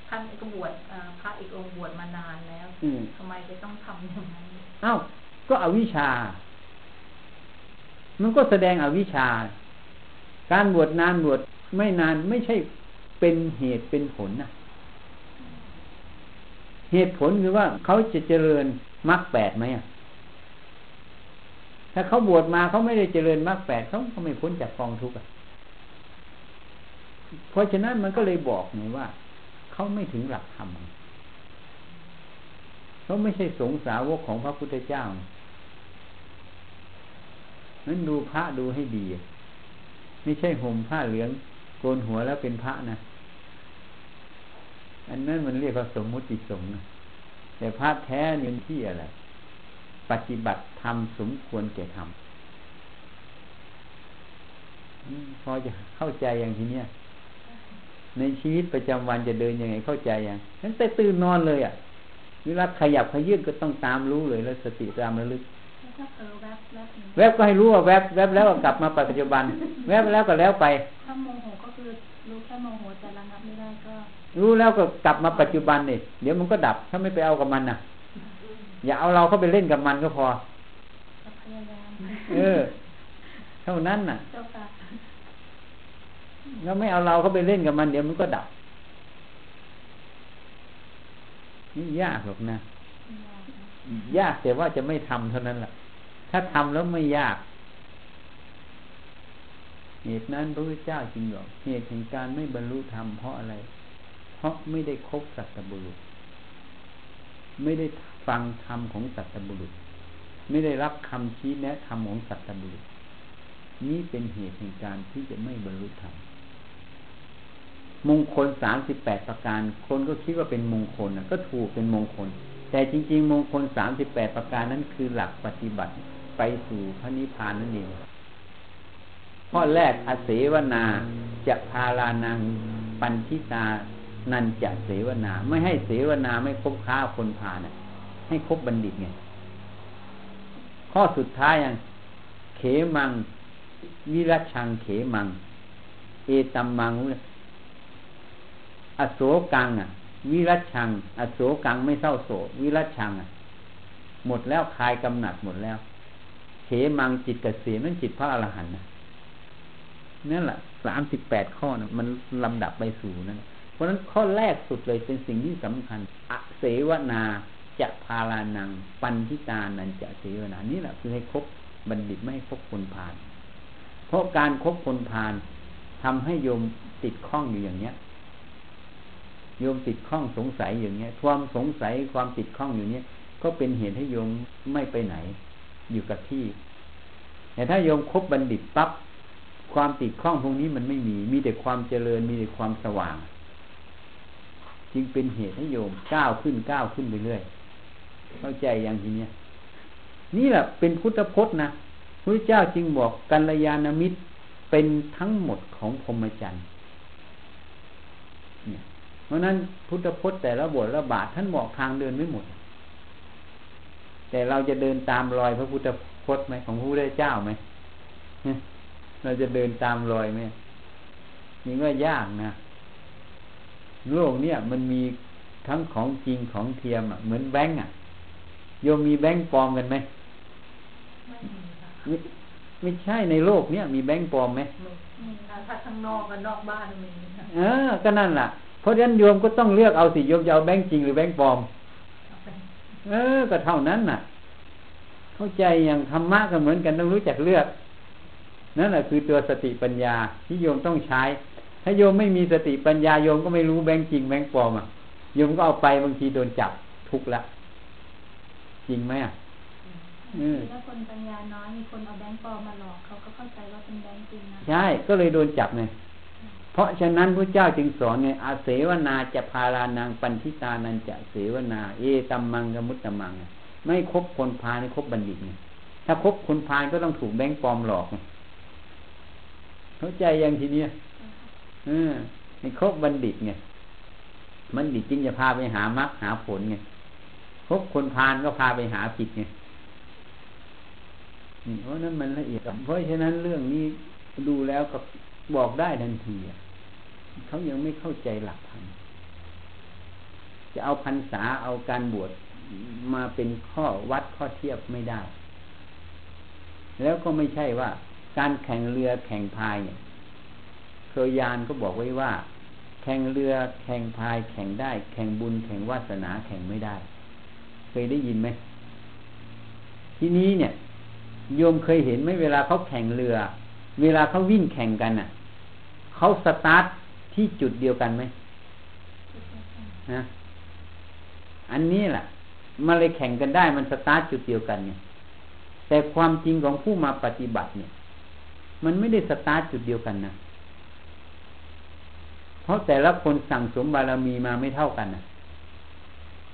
ท่านก็บวชพระอีกองค์บวชมานานแล้วทำไมจะต้องทำอย่างนั้นเอ้าก็อวิชามันก็แสดงอวิชา การบวชนานบวชไม่นานไม่ใช่เป็นเหตุเป็นผลนะเหตุผลคือว่าเขาจะเจริญมรรคแปดไหมอะ ถ้าเขาบวชมาเขาไม่ได้เจริญมรรคแปดเขาก็ไม่พ้นจากกองทุกข์เพราะฉะนั้นมันก็เลยบอกไงว่าเขาไม่ถึงหลักธรรมเขาไม่ใช่สงสาวกของพระพุทธเจ้านั้นดูพระดูให้ดี ไม่ใช่ห่มผ้าเหลืองโกนหัวแล้วเป็นพระนะ อันนั้นมันเรียกว่าสมมุติสงฆ์แต่พระแท้นี่ที่อะไร ปฏิบัติธรรมสมควรแก่ธรรมพอจะเข้าใจอย่างทีเนี้ยในชีวิตประจำวันจะเดินยังไงเข้าใจยังนั้นแต่ตื่นนอนเลยอะเวลาขยับขยื่นก็ต้องตามรู้เลยแล้วสติตามระลึกแวบก็ให้รู้ว่าแวบแวบแล้วก็กลับมาปัจจุบัน แวบแล้วก็แล้วไปถ้าโมโหก็คือรู้แค่โมโหแต่ระงับไม่ได้ก็ รู้แล้วก็กลับมาปัจจุบันนี่เดี๋ยวมันก็ดับถ้าไม่ไปเอากับมันน่ะ อย่าเอาเราเข้าไปเล่นกับมันก็พอเออเท่านั้นน่ะแล้วไม่เอาเราเข้าไปเล่นกับมันเดี๋ยวมันก็ดับนี่ยากหรอกนะยากแต่ว่าจะไม่ทำเท่านั้นแหละถ้าทำแล้วไม่ยากเหตุนั้นพระพุทธเจ้าจริงหรอกเหตุแห่งการไม่บรรลุธรรมเพราะอะไร เพราะไม่ได้คบสัตบุรุษ ไม่ได้ ฟังธรรมของสัตบุรุษ ไม่ได้รับคำชี้แนะธรรมของสัตบุรุษ นี้เป็นเหตุแห่งการที่จะไม่บรรลุธรรมมงคลสามสิบแปดประการ คนก็คิดว่าเป็นมงคลนะก็ถูกเป็นมงคล แต่จริง ๆ มงคลสามสิบแปดประการนั้นคือหลักปฏิบัติไปสู่พระนิพพานนั่นเองข้อแรกอเสวนาจะพาลานังปันทิตานันจะเสวนา ไม่ให้เสวนาไม่คบค้าคนพานะ ให้คบบัณฑิตไงข้อสุดท้ายอย่างเขมัง วิรัชังเขมัง เอตัมมัง อโศกังอะ วิรัชัง อโศกังไม่เศร้าโศวิรัชังอะ หมดแล้วคลายกำหนัดหมดแล้ว เขมังจิตกเกษมนั่นจิตพระอรหันต์นะนั่นแหละสามสิบแปดข้อนะมันลำดับไปสู่นั่นเพราะนั้นข้อแรกสุดเลยเป็นสิ่งที่สำคัญ อเสวนา จะพาลานัง ปันทิตานันจะเสวนานี่แหละคือให้คบบัณฑิตไม่ให้คบคนพาลเพราะการครบคนพาลทำให้โยมติดข้องอยู่อย่างเนี้ย โยมติดข้องสงสัยอย่างเนี้ย ความสงสัยความติดข้องอยู่เนี้ยก็เป็นเหตุให้โยมไม่ไปไหน อยู่กับที่ แต่ถ้าโยมคบบัณฑิตปั๊บความติดข้องพวกนี้มันไม่มี มีแต่ความเจริญ มีแต่ความสว่าง จึงเป็นเหตุให้โยมก้าวขึ้นก้าวขึ้นไปเรื่อย เข้าใจอย่างทีเนี้ยนี่แหละเป็นพุทธพจน์นะพระเจ้าจึงบอกกัลยาณมิตรเป็นทั้งหมดของพรหมจรรย์เนี่ยเพราะนั้นพุทธพจน์แต่ละบทละบาทท่านบอกทางเดินไม่หมด แต่เราจะเดินตามรอยพระพุทธพจน์ไหมของพระพุทธเจ้าไหมเราจะเดินตามรอยไหมนี่ก็ยากนะโลกเนี่ยมันมีทั้งของจริงของเทียมอะเหมือนแบงก์อะ โยมมีแบงก์ปลอมกันไหมไม่ไม่ใช่ในโลกเนี้ยมีแบงก์ปลอมไหมถ้าข้างนอกกับนอกบ้านมีเออ ก็นั่นแหละเพราะฉะนั้นโยมก็ต้องเลือกเอาสิโยมจะเอาแบงก์จริงหรือแบงก์ปลอม เออ ก็เท่านั้นน่ะ เข้าใจอย่างธรรมะก็เหมือนกันต้องรู้จักเลือกนั่นแหละคือตัวสติปัญญาที่โยมต้องใช้ ถ้าโยมไม่มีสติปัญญาโยมก็ไม่รู้แบงก์จริงแบงก์ปลอมอะโยมก็เอาไปบางทีโดนจับทุกละ จริงไหมอะถ้าคนปัญญาน้อยมีคนเอาแบงก์ปลอมมาหลอกเขาก็เข้าใจว่าเป็นแบงก์จริงนะใช่ก็เลยโดนจับไงเพราะฉะนั้นพระเจ้าจึงสอนไงอาเสวนาจะพารานังปันทิตานันจะเสวนา เอตัมมังกมุตตมังไม่คบคนพาลไม่คบบัณฑิตไงถ้าคบคนพาลก็ต้องถูกแบงค์ปลอมหลอกไงเข้าใจยังทีเนี้ยเออให้คบบัณฑิตไงบัณฑิตจึงจะพาไปหามรรคหาผลไง คบคนพาลก็พาไปหาผิดไงเพราะนั้นมันละเอียด เพราะฉะนั้นเรื่องนี้ดูแล้วก็บอกได้ทันทีเขายังไม่เข้าใจหลักธรรมจะเอาพรรษาเอาการบวชมาเป็นข้อวัดข้อเทียบไม่ได้ แล้วก็ไม่ใช่ว่า การแข่งเรือแข่งพายเนี่ยเคยยานก็บอกไว้ว่า แข่งเรือแข่งพายแข่งได้ แข่งบุญแข่งวาสนาแข่งไม่ได้ ยได้ยินไหมที่นี้เนี่ย โยมเคยเห็นไหมเวลาเขาแข่งเรือ เวลาเขาวิ่งแข่งกันน่ะเขาสตาร์ทที่จุดเดียวกันไหมนะอันนี้แหละมาเลยแข่งกันได้มันสตาร์ทจุดเดียวกันเนี่ยแต่ความจริงของผู้มาปฏิบัติเนี่ย มันไม่ได้สตาร์ทจุดเดียวกันนะเพราะแต่ละคนสั่งสมบารมีมาไม่เท่ากันนะ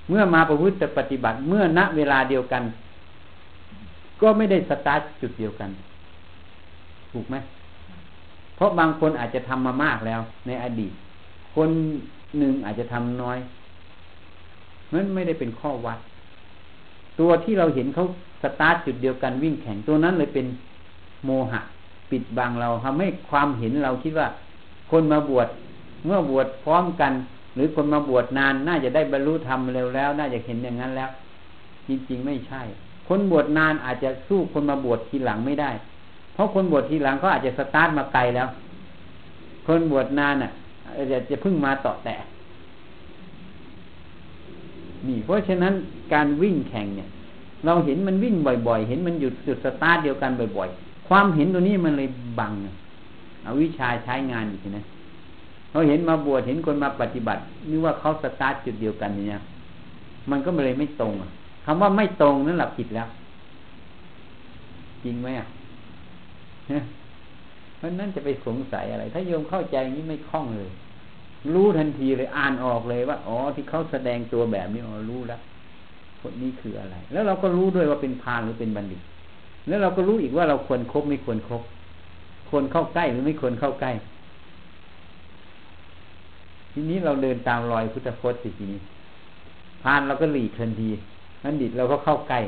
เมื่อมาประพฤติปฏิบัติเมื่อณเวลาเดียวกัน ก็ไม่ได้สตาร์ทจุดเดียวกัน ถูกไหมเพราะบางคนอาจจะทำมามากแล้ว ในอดีต คนหนึ่งอาจจะทำน้อยนั้นไม่ได้เป็นข้อวัด ตัวที่เราเห็นเขาสตาร์ทจุดเดียวกันวิ่งแข่งตัวนั้นเลยเป็นโมหะ ปิดบังเราทำให้ความเห็นเราคิดว่า คนมาบวชเมื่อบวชพร้อมกัน หรือคนมาบวชนานน่าจะได้บรรลุธรรมเร็วแล้ว น่าจะเห็นอย่างนั้นแล้ว จริงๆไม่ใช่ คนบวชนานอาจจะสู้คนมาบวชทีหลังไม่ได้ เพราะคนบวชทีหลังเขาอาจจะสตาร์ทมาไกลแล้ว คนบวชนานอะจะจะพึ่งมาต่อแต่นี่เพราะฉะนั้นการวิ่งแข่งเนี่ย เราเห็นมันวิ่งบ่อย ๆ เห็นมันหยุดจุดสตาร์ทเดียวกันบ่อย ๆ ความเห็นตัวนี้มันเลยบังเอาวิชาใช้งานอีกนะ เราเห็นมาบวชเห็นคนมาปฏิบัตินึกว่าเขาสตาร์ทจุดเดียวกันเนี่ย มันก็เลยไม่ตรงคำว่าไม่ตรงนั่นหลับผิดแล้ว จริงไหมอะเพราะนั้นจะไปสงสัยอะไร ถ้าโยมเข้าใจนี้ไม่คล่องเลย รู้ทันทีเลยอ่านออกเลยว่าอ๋อที่เขาแสดงตัวแบบนี้อ๋อรู้แล้วคนนี้คืออะไร แล้วเราก็รู้ด้วยว่าเป็นพานหรือเป็นบัณฑิต แล้วเราก็รู้อีกว่าเราควรครบไม่ควรครบควรเข้าใกล้หรือไม่ควรเข้าใกล้ ทีนี้เราเดินตามรอยพุทธพจน์สิทีนี้พานเราก็หลีกทันทีบัณฑิตเราก็เข้าใกล้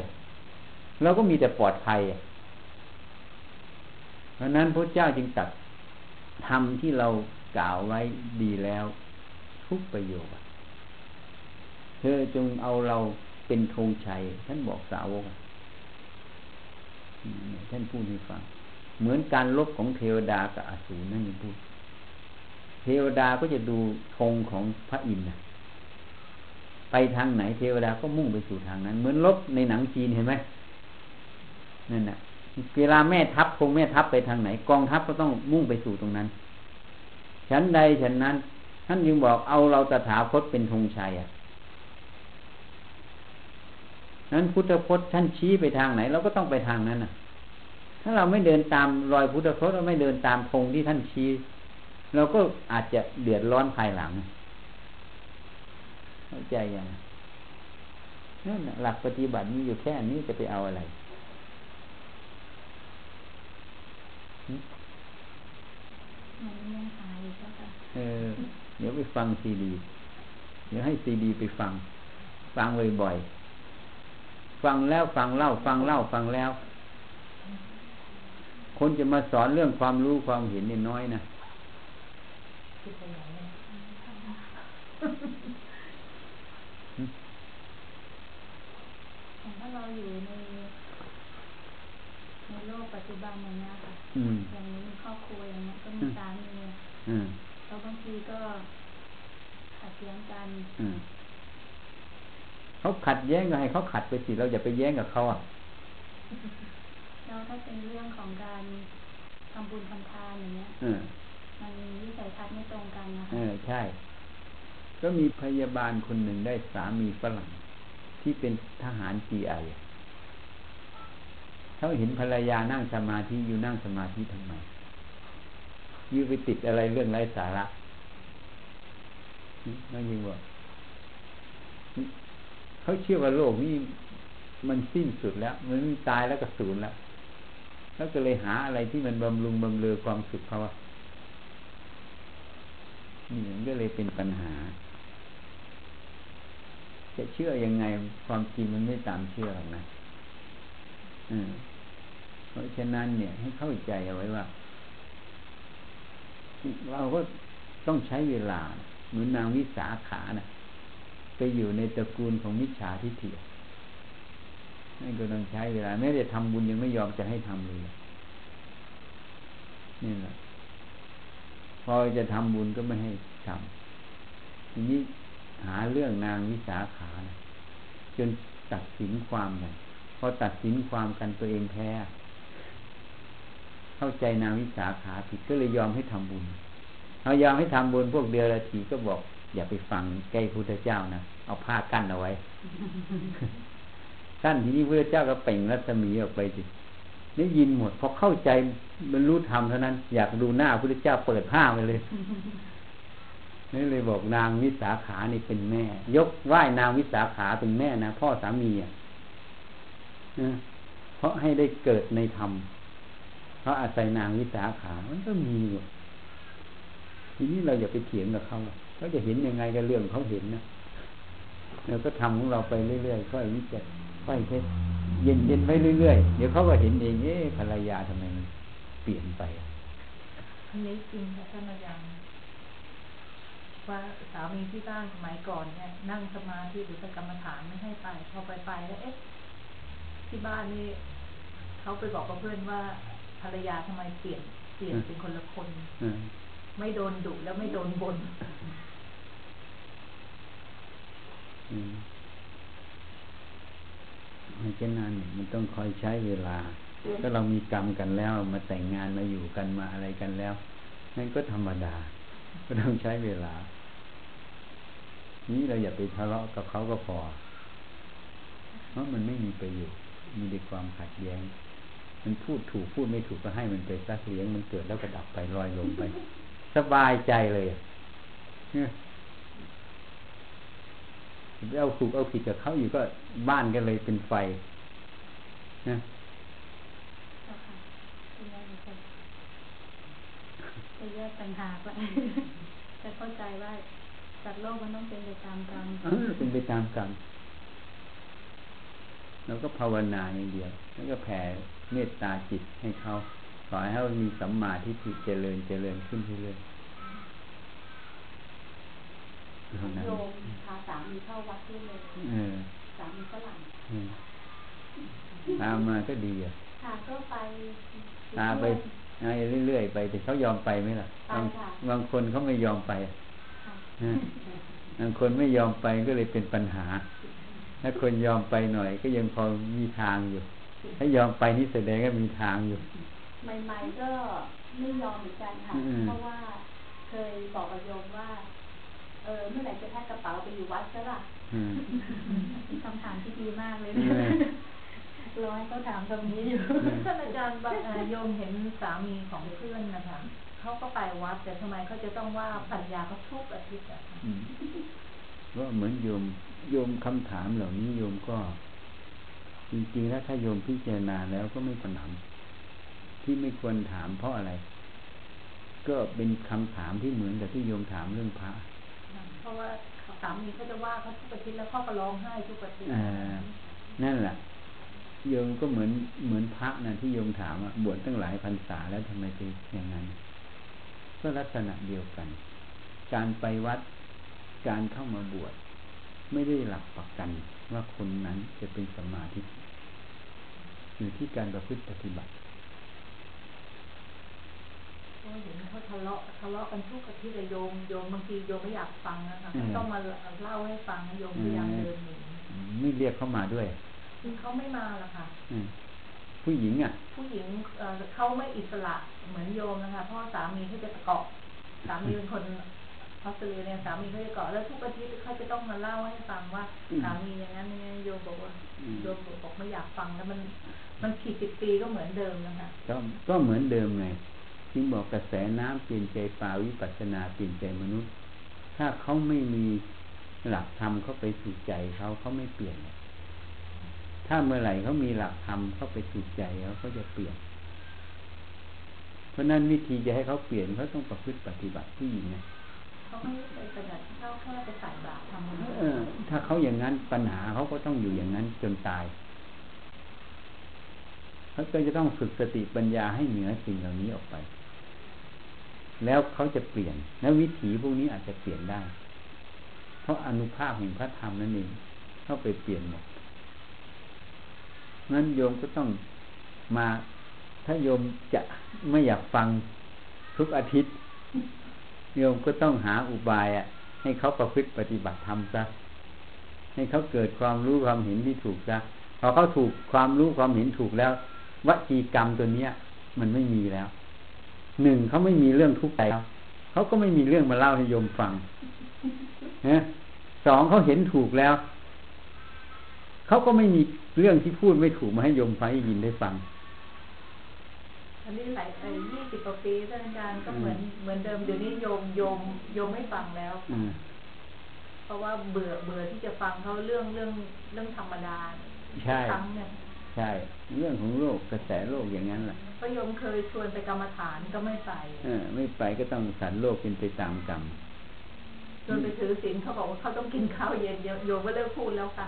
เราก็มีแต่ปลอดภัยเพราะนั้นพระเจ้าจึงตัดทำที่เรากล่าวไว้ดีแล้ว ทุกประโยชน์เธอจงเอาเราเป็นธงชัย ท่านบอกสาวกท่านพูดให้ฟัง เหมือนการลบของเทวดากับอสูรนั่นเองพูด เทวดาก็จะดูธงของพระอินทร์ไปทางไหนเทวดาก็มุ่งไปสู่ทางนั้น เหมือนลบในหนังจีนเห็นไหมนั่นแหละเวลาแม่ทัพคงแม่ทัพไปทางไหน กองทัพก็ต้องมุ่งไปสู่ตรงนั้น ฉันใดฉันนั้น ท่านยังบอกเอาเราตถาคตเป็นธงชัยอะนั้นพุทธพจน์ท่านชี้ไปทางไหนเราก็ต้องไปทางนั้นอะ ถ้าเราไม่เดินตามรอยพุทธพจน์เราไม่เดินตามธงที่ท่านชี้ เราก็อาจจะเดือดร้อนภายหลังเข้าใจยังนั่นหลักปฏิบัติมีอยู่แค่นี้จะไปเอาอะไรเออ เดี๋ยวไปฟังซีดี เดี๋ยวให้ซีดีไปฟัง ฟังบ่อยๆ ฟังแล้วฟังเล่า ฟังเล่าฟังแล้ว คนจะมาสอนเรื่องความรู้ความเห็นเนี่ยน้อยนะ ถ้าเราอยู่ในในโลกปัจจุบันอย่างนี้ค่ะอย่างนี้มีครอบครัวอย่างนี้ก็มีสามีแล้วบางทีก็ขัดแย้งกันเขาขัดแย้งก็ให้เขาขัดไปสิเราอย่าไปแย้งกับเขาอะแล้วถ้าเป็นเรื่องของการทำบุญทำทานอย่างเงี้ยมันวิสัย ทัศน์ไม่ตรงกันนะคะเออใช่ ก็มีพยาบาลคนหนึ่งได้สามีฝรั่ง ที่เป็นทหารจีไอเขาเห็นภรรยานั่งสมาธิอยู่นั่งสมาธิทำไมยืไปติดอะไรเรื่องไร้สาระนั่นยิงว่าเขาเชื่อว่าโลกนี้มันสิ้นสุดแล้ว มันตายแล้วก็สูญแล้วแล้วก็เลยหาอะไรที่มันบำรุงบำเรอความสุขเขาอะ นี่มันก็เลยเป็นปัญหา จะเชื่อยังไงความจริงมันไม่ตามเชื่อหรอกนะเพราะฉะนั้นเนี่ย ให้เข้าใจเอาไว้ว่า เราก็ต้องใช้เวลาเหมือนนางวิสาขานะ่ะไปอยู่ในตระกูลของมิจฉาทิฏฐินั่นก็ต้องใช้เวลาแม้แต่ทำบุญยังไม่ยอมจะให้ทำเลยนี่แหละ พอจะทำบุญก็ไม่ให้ทำทีนี้หาเรื่องนางวิสาขานะจนตัดสินความกันพอตัดสินความกันตัวเองแพ้เข้าใจนางวิสาขาผิดก็เลยยอมให้ทำบุญเขายอมให้ทำบุญพวกเดียวละทีก็บอก อย่าไปฟังใกล้พุทธเจ้านะเอาผ้ากั้นเอาไว้กั้นทีนี้พระเจ้าก็เป่งรัศมีออกไปสิ ได้ยินหมดพอเข้าใจมันรู้ธรรมเท่านั้น อยากดูหน้าพระพุทธเจ้าเปิดผ้าไปเลยนี่เลยบอกนางวิสาขานี่เป็นแม่ ยกไหว้นางวิสาขาเป็นแม่นะพ่อสามีอะเพราะให้ได้เกิดในธรรมเพราะอาศัยนางวิสาขา มันก็มีอยู่ทีนี้เราอย่าไปเถียงกับเขาเขาจะเห็นยังไงก็เรื่องเขาเห็นนะเราก็ทำของเราไปเรื่อยๆค่อยวิจัยค่อยเช็ เย็นๆไปเรื่อยๆ เดี๋ยวเขาก็เห็นเองเอ๊ะภรรยาทำไมมันเปลี่ยนไปอันนี้จริงค่ะท่านอาจารย์ว่าสามีที่บ้านสมัยก่อนเนี่ยนั่งสมาธิหรือกรรมฐานไม่ให้ไปพอไปไปแล้วเอ๊ะที่บ้านนี่เขาไปบอกกับเพื่อนว่าภรรยาทำไมเปลี่ยนเปลี่ยนเป็นคนละคนไม่โดนดุแล้วไม่โดนบน มันจะนานมันต้องคอยใช้เวลา ก็เรามีกรรมกันแล้ว มาแต่งงานมาอยู่กันมาอะไรกันแล้วนั่นก็ธรรมดา ก็ต้องใช้เวลา นี้เราอย่าไปทะเลาะกับเขาก็พอ เพราะมันไม่มีประโยชน์ มีแต่ความขัดแย้ง มันพูดถูกพูดไม่ถูกก็ให้มันไปสักเลี้ยงมันเกิดแล้วก็ดับไปลอยลงไป สบายใจเลยเนี่ย เอาถูกเอาผิดกับเขาอยู่ก็บ้านก็เลยเป็นไฟนะจะแยกปัญหาไปจะเข้าใจว่าสัตว์โลกมันต้องเป็นไปตามกรรมเป็นไปตามกรรมแล้วก็ภาวนาอย่างเดียว แล้วก็แผ่เมตตาจิตให้เขา ขอให้เขามีสัมมาทิฏฐิเจริญเจริญขึ้นเรื่อย โยมพาสามีเข้าวัดด้วยเลยสามีฝรั่งตามมาก็ดีอะค่ะก็ไปตาไปเรื่อยๆไป แต่เขายอมไปไหมล่ะบางบางคนเขาไม่ยอมไปบางคนไม่ยอมไปก็เลยเป็นปัญหา ถ้าคนยอมไปหน่อย ก็ยังพอมีทางอยู่ ถ้ายอมไปนี่แสดงว่ามีทางอยู่ ใหม่ๆก็ไม่ยอมเหมือนกันค่ะ เพราะว่าเคยบอกกับโยมว่า เออเมื่อไหร่จะแพ็คกระเป๋าไปอยู่วัดใช่ป่ะคำถามที่ดีมากเลยร้อยก็ถามตรงนี้อยู่ท่านอาจารย์โยมเห็นสามีของเพื่อนนะคะเขาก็ไปวัดแต่ทำไมเขาจะต้องว่าปัญญาเขาทุกอาทิตย์อะว่าเหมือนโยมโยมคำถามเหล่านี้โยมก็ จริงๆแล้วถ้าโยมพิจารณาแล้วก็ไม่ถนำที่ไม่ควรถามเพราะอะไร ก็เป็นคำถามที่เหมือนกับที่โยมถามเรื่องพระ เพราะว่าสามีเขาจะว่าเขาทุกอาทิตแล้วพ่อก็ร้องไห้ทุกอาทิตนั่นแหละโยมก็เหมือนเหมือนพระนะที่โยมถามอะบวชตั้งหลายพรรษาแล้วทำไมเป็นอย่างนั้นก็ลักษณะเดียวกัน การไปวัดการเข้ามาบวชไม่ได้หลักประกันว่าคนนั้นจะเป็นสมาธิอยู่ที่การประพฤติปฏิบัติ เห็นเขาทะเลาะทะเลาะกันทุกอาทิตย์เลยโยมโยมบางทีโยมไม่อยากฟังนะคะต้องมาเล่าให้ฟังโยมพยายามเดินหนีไม่เรียกเข้ามาด้วยเขาไม่มาละค่ะผู้หญิงอะ ผู้หญิงเขาไม่อิสระเหมือนโยมนะคะเพราะสามีเขาจะเกาะสามีเป็นคนออสเตรเลียเนี่ยสามีเขาจะเกาะแล้วทุกอาทิตย์เขาจะต้องมาเล่าให้ฟังว่าสามีอย่างนั้นเนี่ยโยมบอกว่าโยมบอกไม่อยากฟังแล้วมัน มันผิดสิบปีก็เหมือนเดิมนะคะก็ก็เหมือนเดิมไง จึงบอกกระแสน้ำเปลี่ยนใจปาวิปัสนาเปลี่ยนใจมนุษย์ ถ้าเขาไม่มีหลักธรรมเข้าไปสู่ใจเขาเขาไม่เปลี่ยน ถ้าเมื่อไหร่เขามีหลักธรรมเข้าไปสู่ใจเขาเขาจะเปลี่ยน เพราะนั้นวิธีจะให้เขาเปลี่ยนเขาต้องประพฤติปฏิบัติผู้หญิงนะเขาไม่ไปปฏิบัติเขาแค่ไปใส่บาตรทำเออถ้าเขาอย่างนั้นปัญหาเขาก็ต้องอยู่อย่างนั้นจนตายเขาก็จะต้องฝึกสติปัญญาให้เหนือสิ่งเหล่านี้ออกไป แล้วเขาจะเปลี่ยนแล้ววิถีพวกนี้อาจจะเปลี่ยนได้ เพราะอนุภาพแห่งพระธรรมนั่นเองเข้าไปเปลี่ยนหมดนั้นโยมก็ต้องมาถ้าโยมจะไม่อยากฟังทุกอาทิตย์ โยมก็ต้องหาอุบายอะ ให้เขาประพฤติปฏิบัติธรรมซะให้เขาเกิดความรู้ความเห็นที่ถูกซะพอเขาถูกความรู้ความเห็นถูกแล้ววจีกรรมตัวเนี้ย มันไม่มีแล้ว หนึ่งเขาไม่มีเรื่องทุกข์ใจเขาก็ไม่มีเรื่องมาเล่าให้โยมฟังนะสองเขาเห็นถูกแล้ว เขาก็ไม่มีเรื่องที่พูดไม่ถูกมาให้โยมฟังให้ยินได้ฟัง อันนี้หลายไอ้ยี่สิบกว่าปีท่านอาจารย์ก็เหมือนเหมือนเดิมเดี๋ยวนี้โยมโยมโยมไม่ฟังแล้วเพราะว่าเบื่อเบื่อที่จะฟังเขาเรื่องเรื่องเรื่องธรรมดาใช่ ใช่ เรื่องของโลกกระแสโลกอย่างนั้นแหละพระโยมเคยชวนไปกรรมฐานก็ไม่ไปเออไม่ไปก็ต้องสันโลกเป็นไปตามกรรมจนไปถือศีลเขาบอกว่าเขาต้องกินข้าวเย็นโยมก็เลิกพูดแล้วค่ะ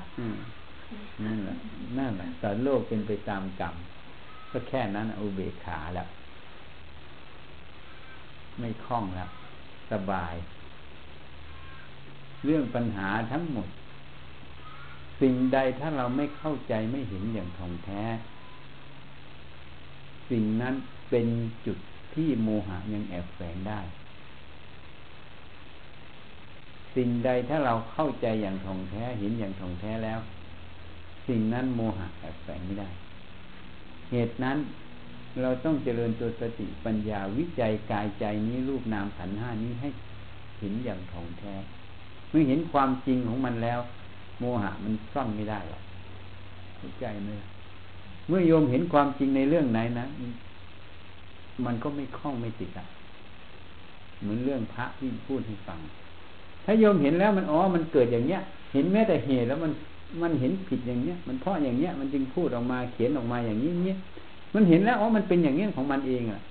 นั่นแหละนั่นแหละสันโลกเป็นไปตามกรรมก็แค่นั้นอุเบกขาแล้วไม่คล่องแล้วสบาย เรื่องปัญหาทั้งหมด สิ่งใดถ้าเราไม่เข้าใจไม่เห็นอย่างท่องแท้ สิ่งนั้นเป็นจุดที่โมหะยังแอบแฝงได้ สิ่งใดถ้าเราเข้าใจอย่างท่องแท้เห็นอย่างท่องแท้แล้ว สิ่งนั้นโมหะแอบแฝงไม่ได้ เหตุนั้นเราต้องเจริญตัวสติปัญญาวิจัยกายใจนี้รูปนามขันห้านี้ให้เห็นอย่างถ่องแท้ เมื่อเห็นความจริงของมันแล้ว โมหะมันซ่อนไม่ได้หรอกเข้าใจไหมเมื่อโยมเห็นความจริงในเรื่องไหนนะ มันก็ไม่คล้องไม่ติดอะ เหมือนเรื่องพระที่พูดให้ฟัง ถ้าโยมเห็นแล้วมันอ๋อ มันเกิดอย่างเนี้ย เห็นแม้แต่เหตุแล้วมันมันเห็นผิดอย่างเนี้ย มันเพราะอย่างเนี้ย มันจึงพูดออกมาเขียนออกมาอย่างนี้เนี้ย มันเห็นแล้วอ๋อ มันเป็นอย่างเนี้ยของมันเองอะ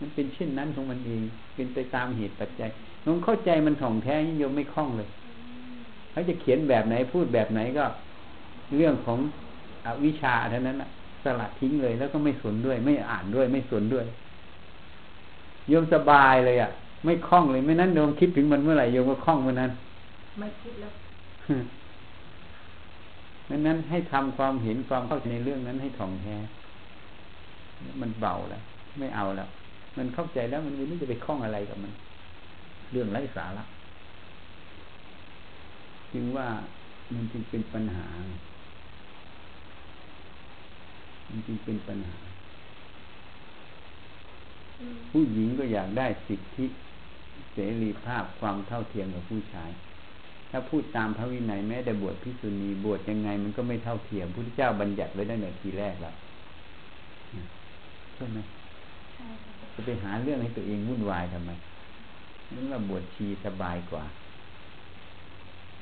มันเป็นเช่นนั้นของมันเอง เป็นไปตามเหตุปัจจัยน้องเข้าใจมันถ่องแท้ยิ่งโยมไม่คล่องเลย เขาจะเขียนแบบไหนพูดแบบไหนก็เรื่องของอวิชาเท่านั้นอะสลัดทิ้งเลยแล้วก็ไม่สนด้วย ไม่อ่านด้วย ไม่สนด้วยโยมสบายเลยอะ ไม่คล่องเลยไม่นั้นโยมคิดถึงมันเมื่อไหร่โยมก็คล่องเมื่อนั้น ไม่คิดแล้วดังนั้นให้ทำความเห็นความเข้าใจในเรื่องนั้นให้ถ่องแท้มันเบาแล้วไม่เอาแล้วมันเข้าใจแล้วมันไม่จะไปคล้องอะไรกับมัน เรื่องไร้สาระ จึงว่ามันจึงเป็นปัญหา มันจึงเป็นปัญหา ผู้หญิงก็อยากได้สิทธิเสรีภาพความเท่าเทียมกับผู้ชาย ถ้าพูดตามพระวินัยแม้แต่บวชพิสุณีบวชยังไงมันก็ไม่เท่าเทียมพุทธเจ้าบัญญัติไว้ได้ในทีแรกแล้วใช่ไหมจะไปหาเรื่องให้ตัวเองวุ่นวายทำไมนั่นว่าบวชชีสบายกว่า